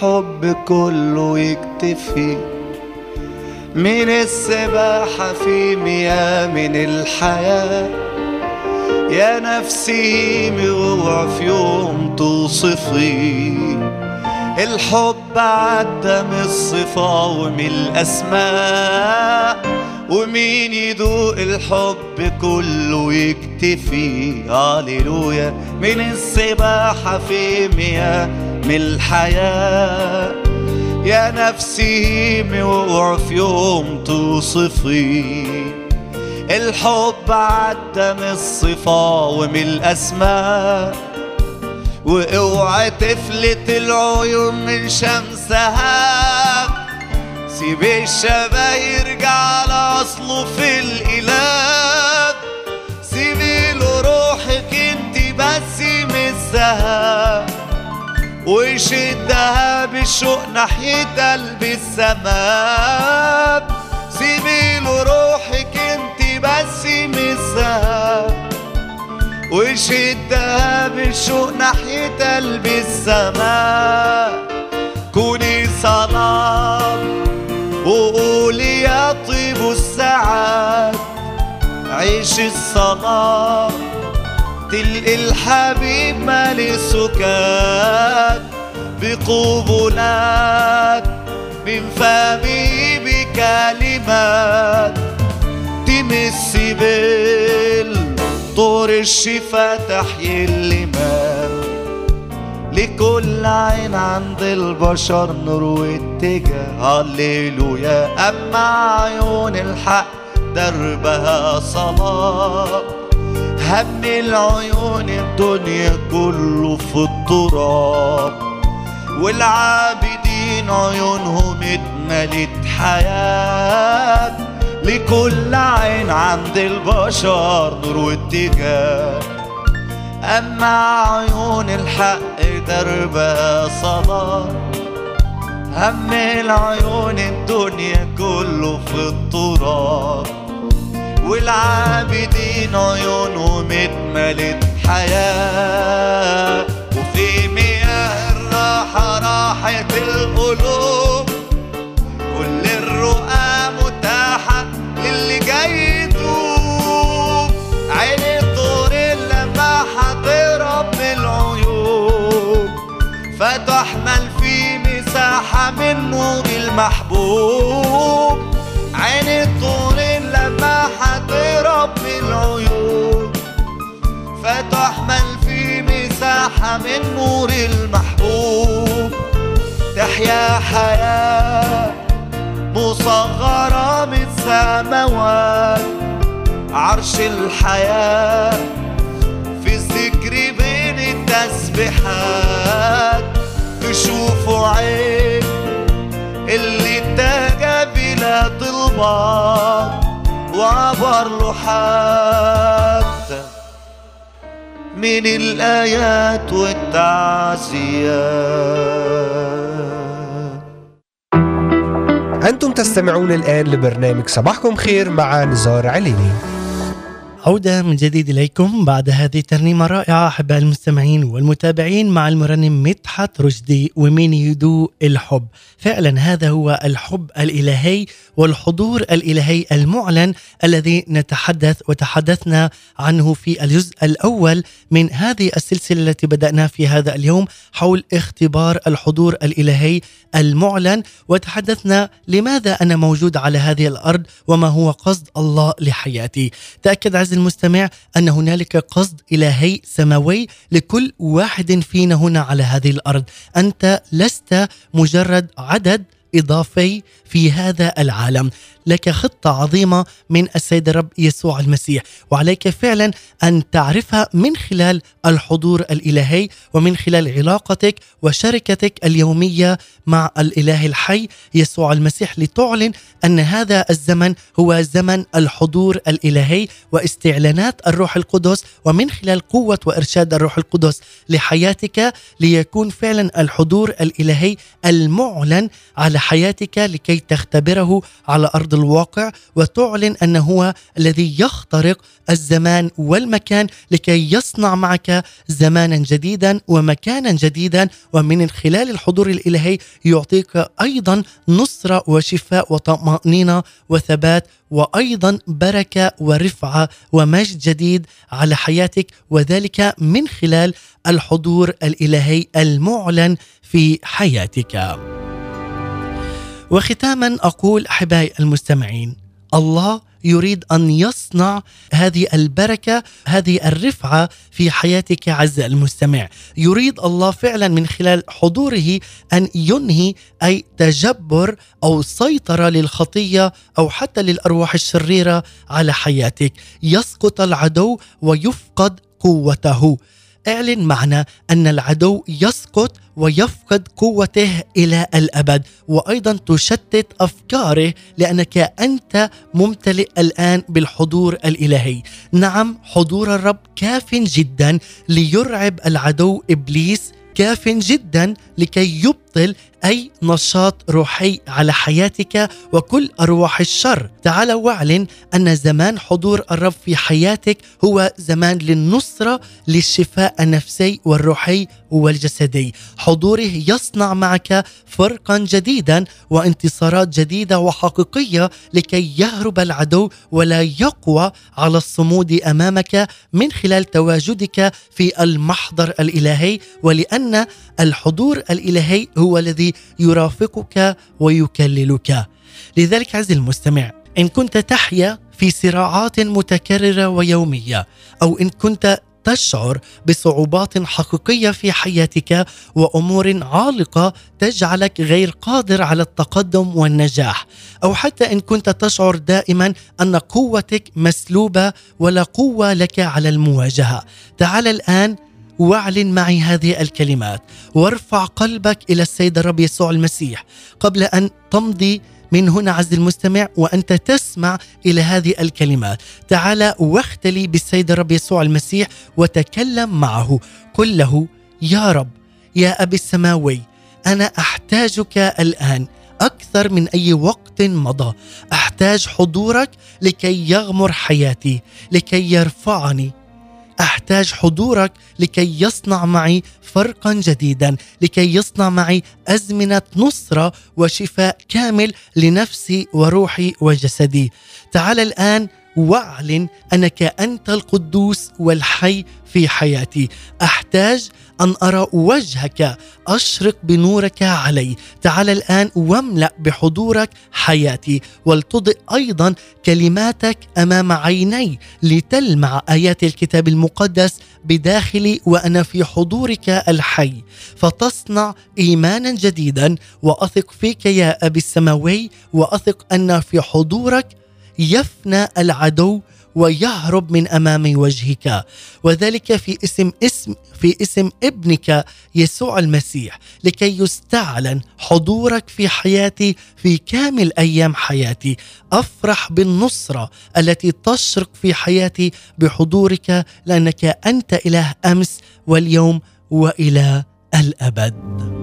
الحب كله يكتفي من السباحة في مياه من الحياة. يا نفسي موعى في يوم توصفي. الحب عدى من الصفة ومن الأسماء ومين يدوق الحب كله يكتفي. هاليلويا من السباحة في مياه الحياة. يا نفسي موعى في يوم توصفي. الحب عدى من الصفة ومن الأسماء. وأوعى تفلت العيون من شمسها. سيب الشبه يرجع لأصله في الإله. وشدها بالشوق ناحية قلب السماء. سيبي له روحك انت بس مسها وشدها بالشوق ناحية قلب السماء. كوني صلاة وقولي يا طيب الساعات عيش الصلاة. تلقي الحبيب مالي سكات بقبلات من فمي بكلمات تمسي بالطور الشفا تحيي اللمام لكل عين عند البشر نور واتجاه. هللويا أما عيون الحق دربها صلاة. هم العيون الدنيا كله في التراب. والعابدين عيونهم اتملت حياة. لكل عين عند البشر نور واتجاه. أما عيون الحق دربها صلاة هم العيون الدنيا كله في التراب. والعابدين عيونهم اتملت حياة. وفي مياه الراحة راحت القلوب. كل الرؤى متاحة للي جاي يتوب عين الطور لما هتهرب من العيوب فتحمل في مساحة من نور المحبوب. من نور المحبوب. تحيا حياة مصغرة من السماوات عرش الحياة في الذكر بين التسبيحات. تشوفوا عين اللي اتجه بلا طلبات. وعبر له حتى من الآيات والتعزيات أنتم تستمعون الآن لبرنامج صباحكم خير مع نزار عليني. عودة من جديد إليكم بعد هذه الترنيمة الرائعة أحباء المستمعين والمتابعين مع المرنم مدحت رشدي ومين يدوق الحب. فعلا هذا هو الحب الإلهي والحضور الإلهي المعلن الذي نتحدث وتحدثنا عنه في الجزء الأول من هذه السلسلة التي بدأنا في هذا اليوم حول اختبار الحضور الإلهي المعلن. وتحدثنا لماذا أنا موجود على هذه الأرض وما هو قصد الله لحياتي. تأكد عز المستمع أن هنالك قصد إلهي سماوي لكل واحد فينا هنا على هذه الأرض. أنت لست مجرد عدد إضافي في هذا العالم. لك خطة عظيمة من السيد الرب يسوع المسيح وعليك فعلا أن تعرفها من خلال الحضور الإلهي ومن خلال علاقتك وشركتك اليومية مع الإله الحي يسوع المسيح لتعلن أن هذا الزمن هو زمن الحضور الإلهي واستعلانات الروح القدس ومن خلال قوة وإرشاد الروح القدس لحياتك ليكون فعلا الحضور الإلهي المعلن على حياتك لكي تختبره على أرض ارض الواقع وتعلن انه هو الذي يخترق الزمان والمكان لكي يصنع معك زمانا جديدا ومكانا جديدا ومن خلال الحضور الإلهي يعطيك أيضا نصرة وشفاء وطمأنينة وثبات وأيضا بركة ورفعة ومجد جديد على حياتك وذلك من خلال الحضور الإلهي المعلن في حياتك. وختاما أقول أحبائي المستمعين الله يريد أن يصنع هذه البركة هذه الرفعة في حياتك عز المستمع. يريد الله فعلا من خلال حضوره أن ينهي أي تجبر أو سيطرة للخطية أو حتى للأرواح الشريرة على حياتك. يسقط العدو ويفقد قوته. إعلن معنا أن العدو يسقط ويفقد قوته إلى الأبد وأيضا تشتت أفكاره لأنك أنت ممتلئ الآن بالحضور الإلهي. نعم حضور الرب كاف جدا ليرعب العدو إبليس كاف جدا لكي يبطل أي نشاط روحي على حياتك وكل أرواح الشر. تعال واعلن أن زمان حضور الرب في حياتك هو زمان للنصرة للشفاء النفسي والروحي والجسدي. حضوره يصنع معك فرقا جديدا وانتصارات جديدة وحقيقية لكي يهرب العدو ولا يقوى على الصمود أمامك من خلال تواجدك في المحضر الإلهي. ولأن الحضور الإلهي هو الذي يرافقك ويكللك. لذلك عز المستمع إن كنت تحيا في صراعات متكررة ويومية أو إن كنت تشعر بصعوبات حقيقية في حياتك وأمور عالقة تجعلك غير قادر على التقدم والنجاح أو حتى إن كنت تشعر دائما أن قوتك مسلوبة ولا قوة لك على المواجهة. تعال الآن واعلن معي هذه الكلمات. وارفع قلبك إلى السيد الرب يسوع المسيح قبل أن تمضي من هنا عز المستمع وأنت تسمع إلى هذه الكلمات. تعال واختلي بالسيد الرب يسوع المسيح وتكلم معه. قل له يا رب يا ابي السماوي أنا أحتاجك الآن أكثر من أي وقت مضى. أحتاج حضورك لكي يغمر حياتي لكي يرفعني. أحتاج حضورك لكي يصنع معي فرقا جديدا لكي يصنع معي أزمنة نصرة وشفاء كامل لنفسي وروحي وجسدي. تعال الآن واعلن أنك أنت القدوس والحي في حياتي. أحتاج أن أرى وجهك أشرق بنورك علي. تعال الآن واملأ بحضورك حياتي. ولتضئ أيضا كلماتك أمام عيني لتلمع آيات الكتاب المقدس بداخلي وأنا في حضورك الحي. فتصنع ايمانا جديدا. وأثق فيك يا أبي السماوي. وأثق أن في حضورك يفنى العدو ويهرب من أمام وجهك. وذلك في اسم اسم في اسم ابنك يسوع المسيح لكي يستعلن حضورك في حياتي في كامل أيام حياتي. أفرح بالنصرة التي تشرق في حياتي بحضورك لأنك أنت إله أمس واليوم والى الأبد.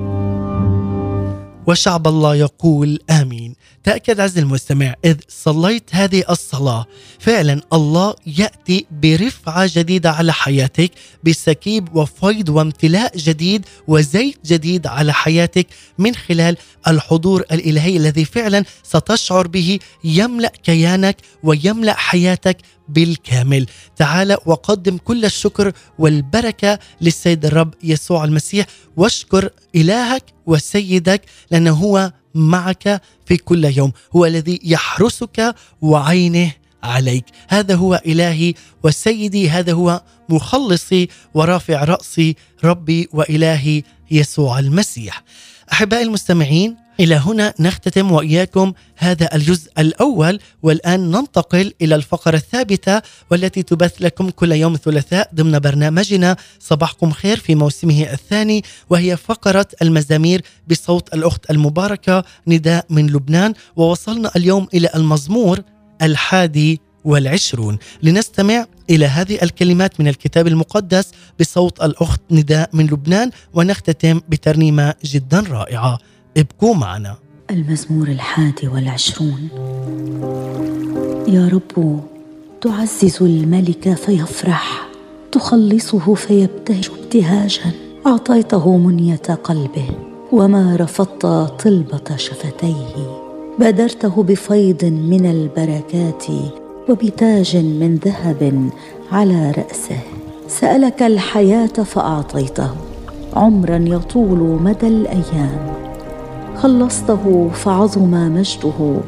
وشعب الله يقول آمين. تأكد عز المستمع إذ صليت هذه الصلاة فعلا الله يأتي برفعة جديدة على حياتك بسكيب وفيض وامتلاء جديد وزيت جديد على حياتك من خلال الحضور الإلهي الذي فعلا ستشعر به يملأ كيانك ويملأ حياتك بالكامل. تعال وقدم كل الشكر والبركة للسيد الرب يسوع المسيح واشكر إلهك وسيدك لأنه هو معك في كل يوم. هو الذي يحرسك وعينه عليك. هذا هو إلهي وسيدي. هذا هو مخلصي ورافع رأسي ربي وإلهي يسوع المسيح. أحبائي المستمعين إلى هنا نختتم وإياكم هذا الجزء الأول والآن ننتقل إلى الفقرة الثابتة والتي تبث لكم كل يوم ثلاثاء ضمن برنامجنا. صباحكم خير في موسمه الثاني وهي فقرة المزامير بصوت الأخت المباركة نداء من لبنان. ووصلنا اليوم إلى المزمور الحادي والعشرون. لنستمع إلى هذه الكلمات من الكتاب المقدس بصوت الأخت نداء من لبنان ونختتم بترنيمة جدا رائعة. ابقوا معنا. المزمور الحادي والعشرون. يا رب تعزز الملك فيفرح. تخلصه فيبتهج ابتهاجا. أعطيته منية قلبه. وما رفضت طلبة شفتيه. بادرته بفيض من البركات وبتاج من ذهب على رأسه. سألك الحياة فأعطيته. عمرا يطول مدى الأيام. خلصته فعظم مجده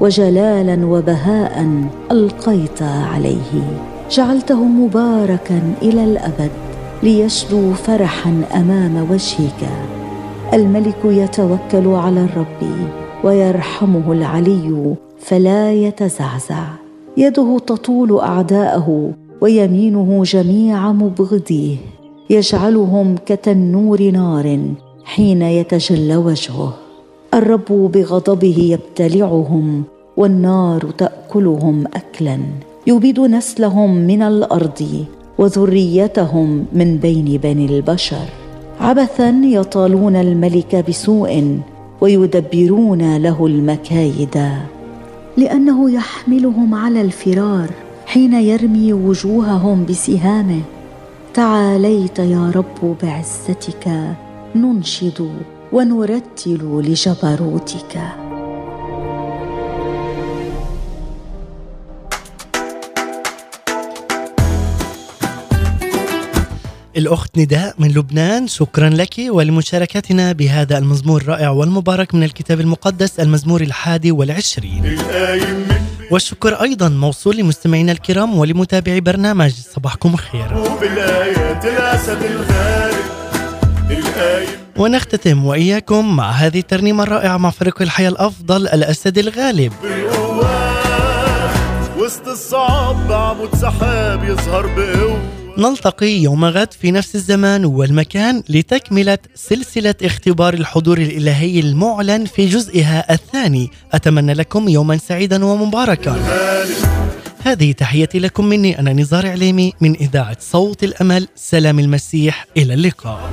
وجلالا وبهاء ألقيت عليه. جعلته مباركا إلى الأبد ليشدو فرحا أمام وجهك. الملك يتوكل على الرب ويرحمه العلي فلا يتزعزع. يده تطول أعداءه ويمينه جميع مبغضيه. يجعلهم كتنور نار حين يتجلى وجهه. الرب بغضبه يبتلعهم والنار تأكلهم اكلا. يبيد نسلهم من الأرض وذريتهم من بين بني البشر. عبثا يطالون الملك بسوء ويدبرون له المكايد لأنه يحملهم على الفرار حين يرمي وجوههم بسهامه. تعاليت يا رب بعزتك ننشد ونرتل لجبروتك. الأخت نداء من لبنان شكرا لك ولمشاركتنا بهذا المزمور الرائع والمبارك من الكتاب المقدس المزمور الحادي والعشرين. والشكر أيضا موصول لمستمعينا الكرام ولمتابعي برنامج صباحكم خير. بالآيات الأسد القايم ونختتم وإياكم مع هذه الترنيمة الرائعة مع فريق الحياة الأفضل الأسد الغالب. وسط الصعاب بعمود سحاب يظهر بقوة. نلتقي يوم غد في نفس الزمان والمكان لتكملة سلسلة اختبار الحضور الإلهي المعلن في جزئها الثاني. أتمنى لكم يوما سعيدا ومباركا. هذه تحيتي لكم مني أنا نزار عليمي من إذاعة صوت الأمل سلام المسيح إلى اللقاء.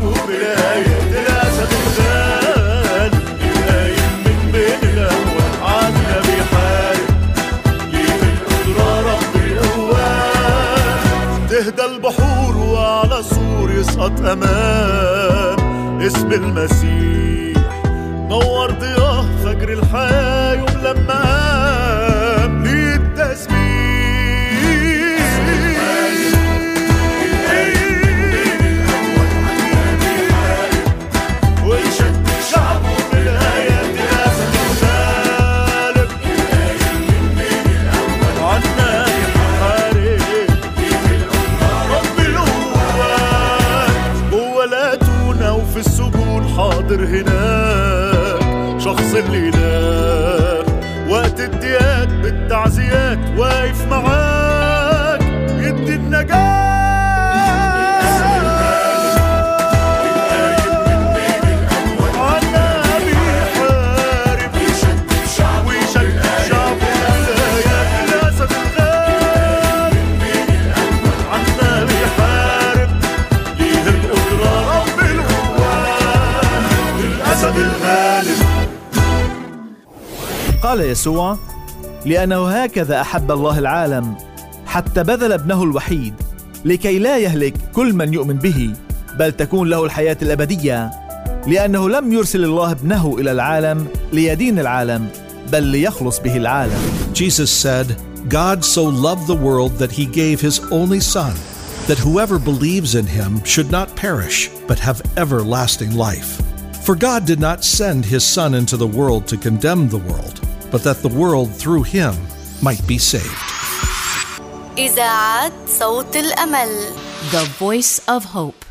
تهدى البحور وعلى سور يسقط أمان اسم المسيح. نور ضياه فجر الحياة يوم لما قام هناك قال يسوع لأنه هكذا احب الله العالم حتى بذل ابنه الوحيد لكي لا يهلك كل من يؤمن به بل تكون له الحياة الابديه لأنه لم يرسل الله ابنه إلى العالم ليدين العالم بل ليخلص به العالم Jesus said, God so loved the world that he gave his only Son, that whoever believes in him should not perish, but have everlasting life. For God did not send his Son into the world to condemn the world, but that the world through him might be saved. إذاعة صوت الأمل The Voice of Hope